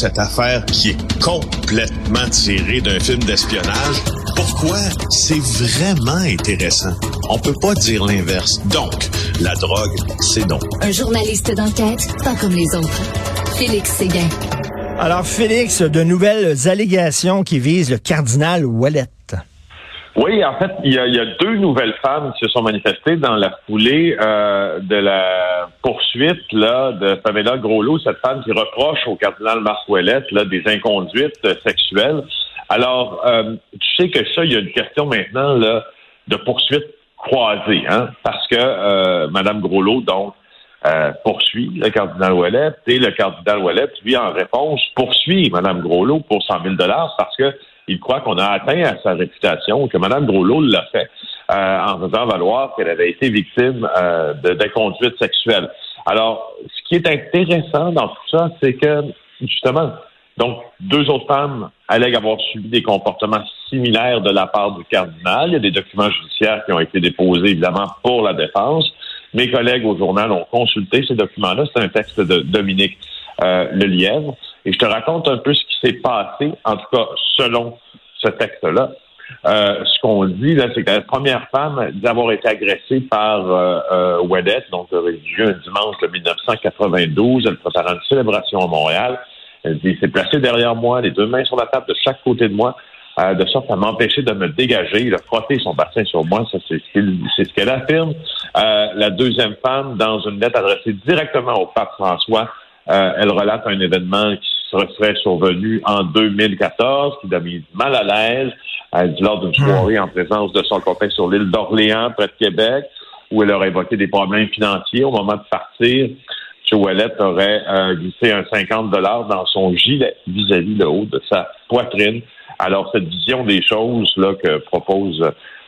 cette affaire qui est complètement tirée d'un film d'espionnage. Pourquoi? C'est vraiment intéressant? On peut pas dire l'inverse. Donc, la drogue, c'est non. Un journaliste d'enquête, pas comme les autres. Félix Séguin. Alors, Félix, de nouvelles allégations qui visent le cardinal Wallet. Oui, en fait, il y, a, deux nouvelles femmes qui se sont manifestées dans la foulée euh, de la poursuite là de Pamela Groslo, cette femme qui reproche au cardinal Marc là, des inconduites sexuelles. Alors, euh, tu sais que ça, il y a une question maintenant là, de poursuite croisée, hein, parce que euh, Madame Groslo, donc, euh, poursuit le cardinal Ouellet et le cardinal Ouellet, lui, en réponse, poursuit Mme Groslo pour 100 000 parce que il croit qu'on a atteint à sa réputation, que Mme Groslo l'a fait euh, en faisant valoir qu'elle avait été victime euh, d'inconduite sexuelle. Alors, ce qui est intéressant dans tout ça, c'est que, justement, donc, deux autres femmes allèguent avoir subi des comportements similaires de la part du cardinal. Il y a des documents judiciaires qui ont été déposés, évidemment, pour la défense. Mes collègues au journal ont consulté ces documents-là. C'est un texte de Dominique euh, Lelièvre. Et je te raconte un peu ce qui s'est passé, en tout cas selon ce texte-là. Euh, ce qu'on dit, là, c'est que la première femme dit avoir été agressée par euh, euh donc religieux, un dimanche de 1992. Elle préparait une célébration à Montréal. Elle dit, s'est placée derrière moi, les deux mains sur la table de chaque côté de moi, euh, de sorte à m'empêcher de me dégager. Il a frotté son bassin sur moi. Ça, c'est ce qu'elle affirme. Euh, la deuxième femme, dans une lettre adressée directement au pape François, euh, elle relate un événement qui serait survenu en 2014, qui l'a mal à l'aise. Elle dit lors d'une hmm. soirée en présence de son copain sur l'île d'Orléans, près de Québec, où elle aurait évoqué des problèmes financiers au moment de partir. Ouellette aurait euh, glissé un 50 dollars dans son gilet vis-à-vis le haut de sa poitrine. Alors, cette vision des choses là que propose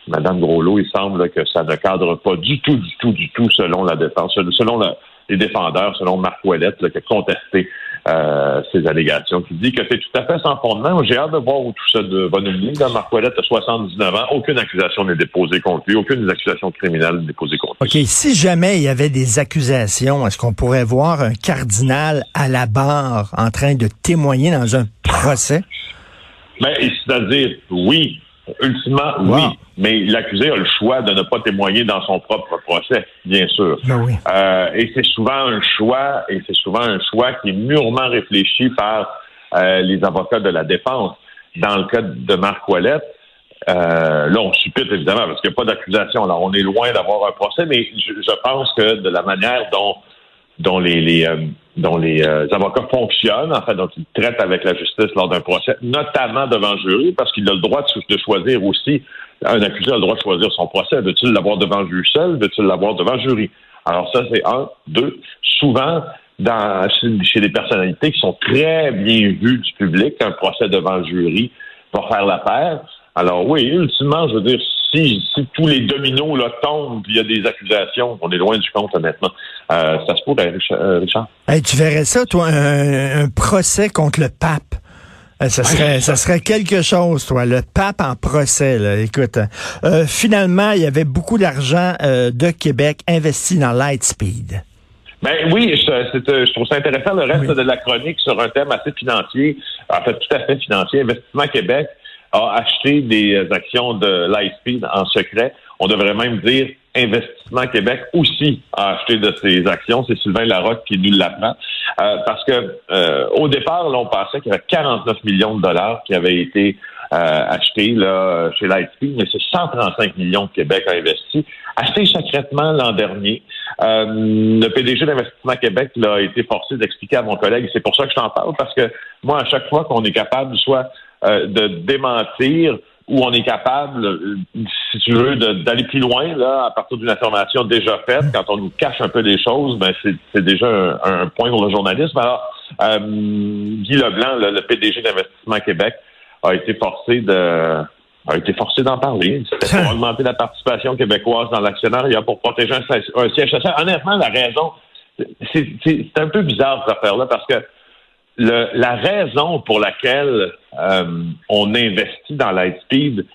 Mme Groslo, il semble que ça ne cadre pas du tout, du tout, du tout selon la défense, selon la, les défendeurs, selon Marc Ouellette, qui a contesté euh, ces allégations, qui dit que c'est tout à fait sans fondement. J'ai hâte de voir où tout ça va nous mener. Marc Ouellette a 79 ans, aucune accusation n'est déposée contre lui, aucune accusation criminelle n'est déposée contre lui. OK, si jamais il y avait des accusations, est-ce qu'on pourrait voir un cardinal à la barre en train de témoigner dans un procès? Ben, c'est-à-dire, oui, Ultimement, oui. Mais l'accusé a le choix de ne pas témoigner dans son propre procès, bien sûr. Ben euh, et c'est souvent un choix, et c'est souvent un choix qui est mûrement réfléchi par euh, les avocats de la défense. Dans le cas de Marc Ouellette, euh, là, on suppute évidemment parce qu'il n'y a pas d'accusation. Alors, on est loin d'avoir un procès, mais je, je, pense que de la manière dont dont les, les dont les euh, avocats fonctionnent, en fait, dont ils traitent avec la justice lors d'un procès, notamment devant jury, parce qu'il a le droit de, choisir aussi, un accusé a le droit de choisir son procès. Veut-il l'avoir devant le juge seul? Veut-il l'avoir devant jury? Alors ça, c'est un. Deux, souvent, dans, chez des personnalités qui sont très bien vues du public, un procès devant jury va faire la paire. Alors oui, ultimement, je veux dire, si, tous les dominos là, tombent, il y a des accusations, on est loin du compte, honnêtement. Euh, ça se pourrait, euh, Richard. tu verrais ça, toi, un, procès contre le pape? Euh, ça serait, ça serait quelque chose, toi, le pape en procès. Là. Écoute, finalement, il y avait beaucoup d'argent de Québec investi dans Lightspeed. Ben oui, je, je, trouve ça intéressant le reste de la chronique sur un thème assez financier, en fait tout à fait financier, Investissement Québec a acheté des actions de Lightspeed en secret. On devrait même dire Investissement Québec aussi a acheté de ces actions. C'est Sylvain Larocque qui nous l'apprend. Euh, parce que euh, au départ, là, on pensait qu'il y avait 49 millions de dollars qui avaient été euh, achetés là, chez Lightspeed, mais c'est 135 millions que Québec a investi. Acheté secrètement l'an dernier. Euh, le PDG d'Investissement Québec là, a été forcé d'expliquer à mon collègue, c'est pour ça que je t'en parle, parce que moi, à chaque fois qu'on est capable soit euh, de démentir où on est capable, si tu veux, d'aller plus loin là, à partir d'une information déjà faite. Quand on nous cache un peu des choses, ben c'est déjà un, point pour le journalisme. Alors, euh, Guy Leblanc, le, PDG d'Investissement Québec, a été forcé de a été forcé d'en parler. C'était pour augmenter la participation québécoise dans l'actionnariat, pour protéger un, siège social. Honnêtement, la raison, c'est un peu bizarre cette affaire-là parce que la raison pour laquelle euh, on investit dans Lightspeed,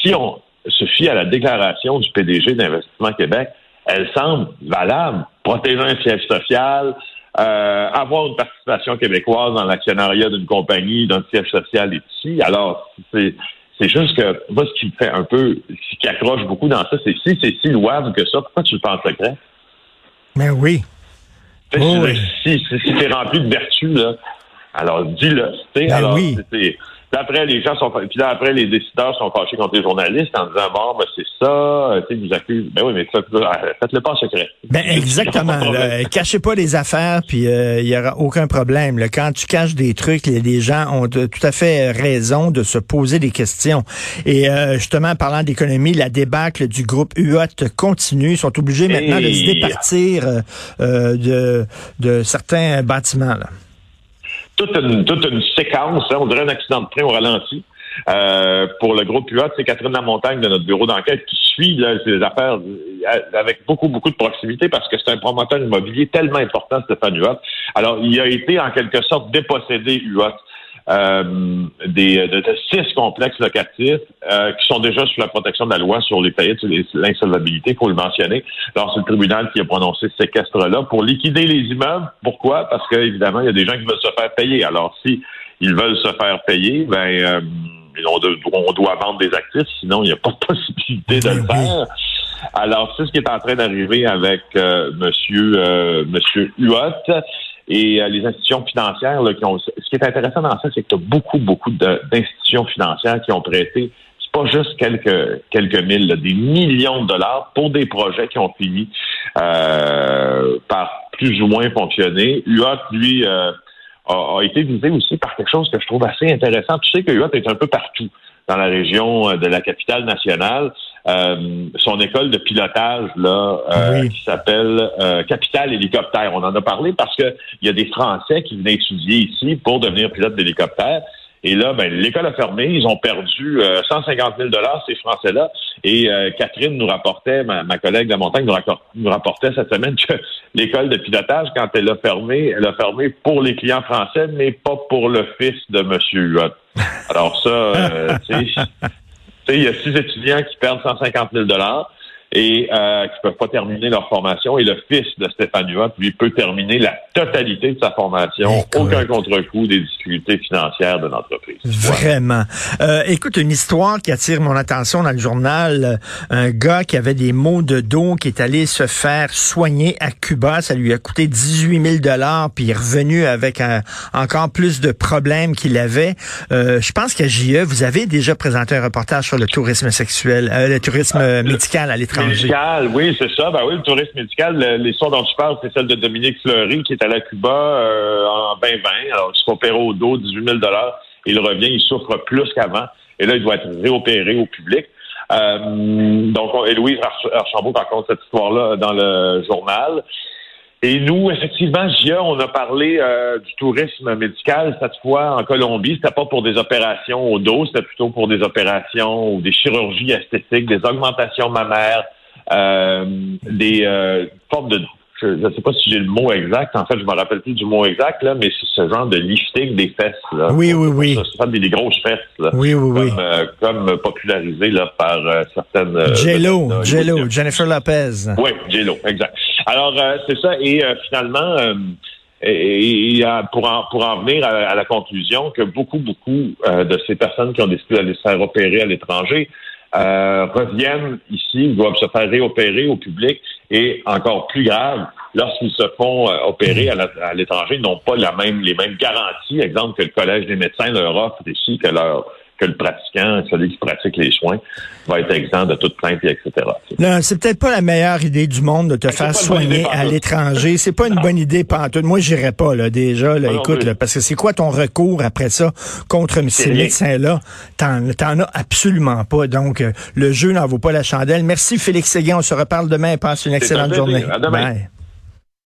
si on se fie à la déclaration du PDG d'Investissement Québec, elle semble valable. Protéger un siège social, euh, avoir une participation québécoise dans l'actionnariat d'une compagnie, d'un siège social ici. Alors, c'est juste que moi, ce qui me fait un peu, ce qui accroche beaucoup dans ça, c'est si c'est si louable que ça, pourquoi tu le penses secret? Mais oui. Oh, si, si, si, tu es rempli de vertus, là, alors dis-le. Ben alors, oui. D'après, les gens sont, puis là, après, les décideurs sont fâchés contre les journalistes en disant, bon, ben, c'est ça, euh, tu sais, ils nous accusent. Ben oui, mais faites-le pas en secret. Ben, exactement. Là, cachez pas les affaires, puis euh, il y aura aucun problème. Là. Quand tu caches des trucs, les, gens ont tout à fait raison de se poser des questions. Et euh, justement, parlant d'économie, la débâcle du groupe UOT continue. Ils sont obligés maintenant de se départir de, de certains bâtiments. Là toute une, toute une séquence, hein, on dirait un accident de train au ralenti. Euh, pour le groupe UA, c'est Catherine Lamontagne de notre bureau d'enquête qui suit là, ces affaires euh, avec beaucoup, beaucoup de proximité parce que c'est un promoteur immobilier tellement important, Stéphane Huot. Alors, il a été en quelque sorte dépossédé UA euh, des, de, six complexes locatifs euh, qui sont déjà sous la protection de la loi sur les faillites et l'insolvabilité, il faut le mentionner. Alors, c'est le tribunal qui a prononcé ce séquestre-là pour liquider les immeubles. Pourquoi? Parce qu'évidemment, il y a des gens qui veulent se faire payer. Alors, si ils veulent se faire payer, ben euh, on, doit vendre des actifs, sinon il n'y a pas de possibilité de le faire. Alors, c'est ce qui est en train d'arriver avec euh, Monsieur euh, Monsieur Huot et euh, les institutions financières là, qui ont. Ce qui est intéressant dans ça, c'est que tu as beaucoup, beaucoup d'institutions financières qui ont prêté. C'est pas juste quelques quelques mille, des millions de dollars pour des projets qui ont fini euh, par plus ou moins fonctionner. UOT, lui, euh, a, été visé aussi par quelque chose que je trouve assez intéressant. Tu sais que UOT est un peu partout dans la région de la capitale nationale. Euh, son école de pilotage là euh, qui s'appelle euh, Capital Hélicoptère. On en a parlé parce que il y a des Français qui venaient étudier ici pour devenir pilote d'hélicoptère. Et là, ben, l'école a fermé. Ils ont perdu 150 000 dollars ces Français-là. Et Catherine nous rapportait, ma, collègue de la montagne nous, rapportait cette semaine que l'école de pilotage, quand elle a fermé, elle a fermé pour les clients français, mais pas pour le fils de Monsieur Huot. Alors ça, sais, il y a six étudiants qui perdent 150 000 et euh, qui peuvent pas terminer leur formation. Et le fils de Stéphane Huot, lui, peut terminer la totalité de sa formation, aucun contre-coup des difficultés financières de l'entreprise. Vraiment. Euh, écoute, une histoire qui attire mon attention dans le journal. Euh, un gars qui avait des maux de dos, qui est allé se faire soigner à Cuba. Ça lui a coûté 18 000 dollars, puis il est revenu avec un, encore plus de problèmes qu'il avait. Euh, je pense qu'à JE, vous avez déjà présenté un reportage sur le tourisme sexuel, euh, le tourisme euh, médical à l'étranger. Médical, oui, c'est ça. Ben oui, le tourisme médical, l'histoire dont tu parles, c'est celle de Dominique Fleury qui est allé à Cuba euh, en 2020. Alors, il se fait opérer au dos, 18 000 Il revient, il souffre plus qu'avant. Et là, il doit être réopéré au public. Euh, donc, Héloïse Archambault raconte cette histoire-là dans le journal. Et nous, effectivement, JA, on a parlé euh, du tourisme médical cette fois en Colombie. C'était pas pour des opérations au dos, c'était plutôt pour des opérations ou des chirurgies esthétiques, des augmentations mammaires, euh, des euh, formes de je ne sais pas si j'ai le mot exact. En fait, je me rappelle plus du mot exact, là, mais c'est ce genre de lifting des fesses. Là. Oui, oui, oui. Ça, des, des, grosses fesses. Là, oui, oui, comme, oui. Euh, comme popularisé là, par euh, certaines... Jello, Jello, Jennifer Lopez. Oui, Jello, exact. Alors, euh, c'est ça. Et finalement... Et, et, pour, en, pour en venir à, la conclusion que beaucoup, beaucoup de ces personnes qui ont décidé d'aller se faire opérer à l'étranger euh, reviennent ici, doivent se faire réopérer au public et encore plus grave, lorsqu'ils se font euh, opérer à l'étranger, ils n'ont pas la même, les mêmes garanties, exemple que le Collège des médecins leur offre ici, que leur que le pratiquant, celui qui pratique les soins, va être exempt de toute plainte, etc. Non, c'est peut-être pas la meilleure idée du monde de te faire soigner à l'étranger. C'est pas une bonne idée pantoute. Moi, j'irais pas, là, déjà, là, écoute, là, parce que c'est quoi ton recours après ça contre ces médecins-là? T'en, t'en as absolument pas. Donc, euh, le jeu n'en vaut pas la chandelle. Merci, Félix Séguin. On se reparle demain. Passe une excellente journée. À demain.